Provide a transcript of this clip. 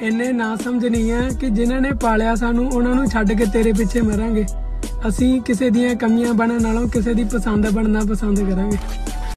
ਇੰਨੇ ਨਾ ਸਮਝ ਨਹੀਂ ਆ ਕਿ ਜਿਨ੍ਹਾਂ ਨੇ ਪਾਲਿਆ ਸਾਨੂੰ, ਉਹਨਾਂ ਨੂੰ ਛੱਡ ਕੇ ਤੇਰੇ ਪਿੱਛੇ ਮਰਾਂਗੇ। ਅਸੀਂ ਕਿਸੇ ਦੀਆਂ ਕਮੀਆਂ ਬਣਨ ਨਾਲੋਂ ਕਿਸੇ ਦੀ ਪਸੰਦ ਬਣਨਾ ਪਸੰਦ ਕਰਾਂਗੇ।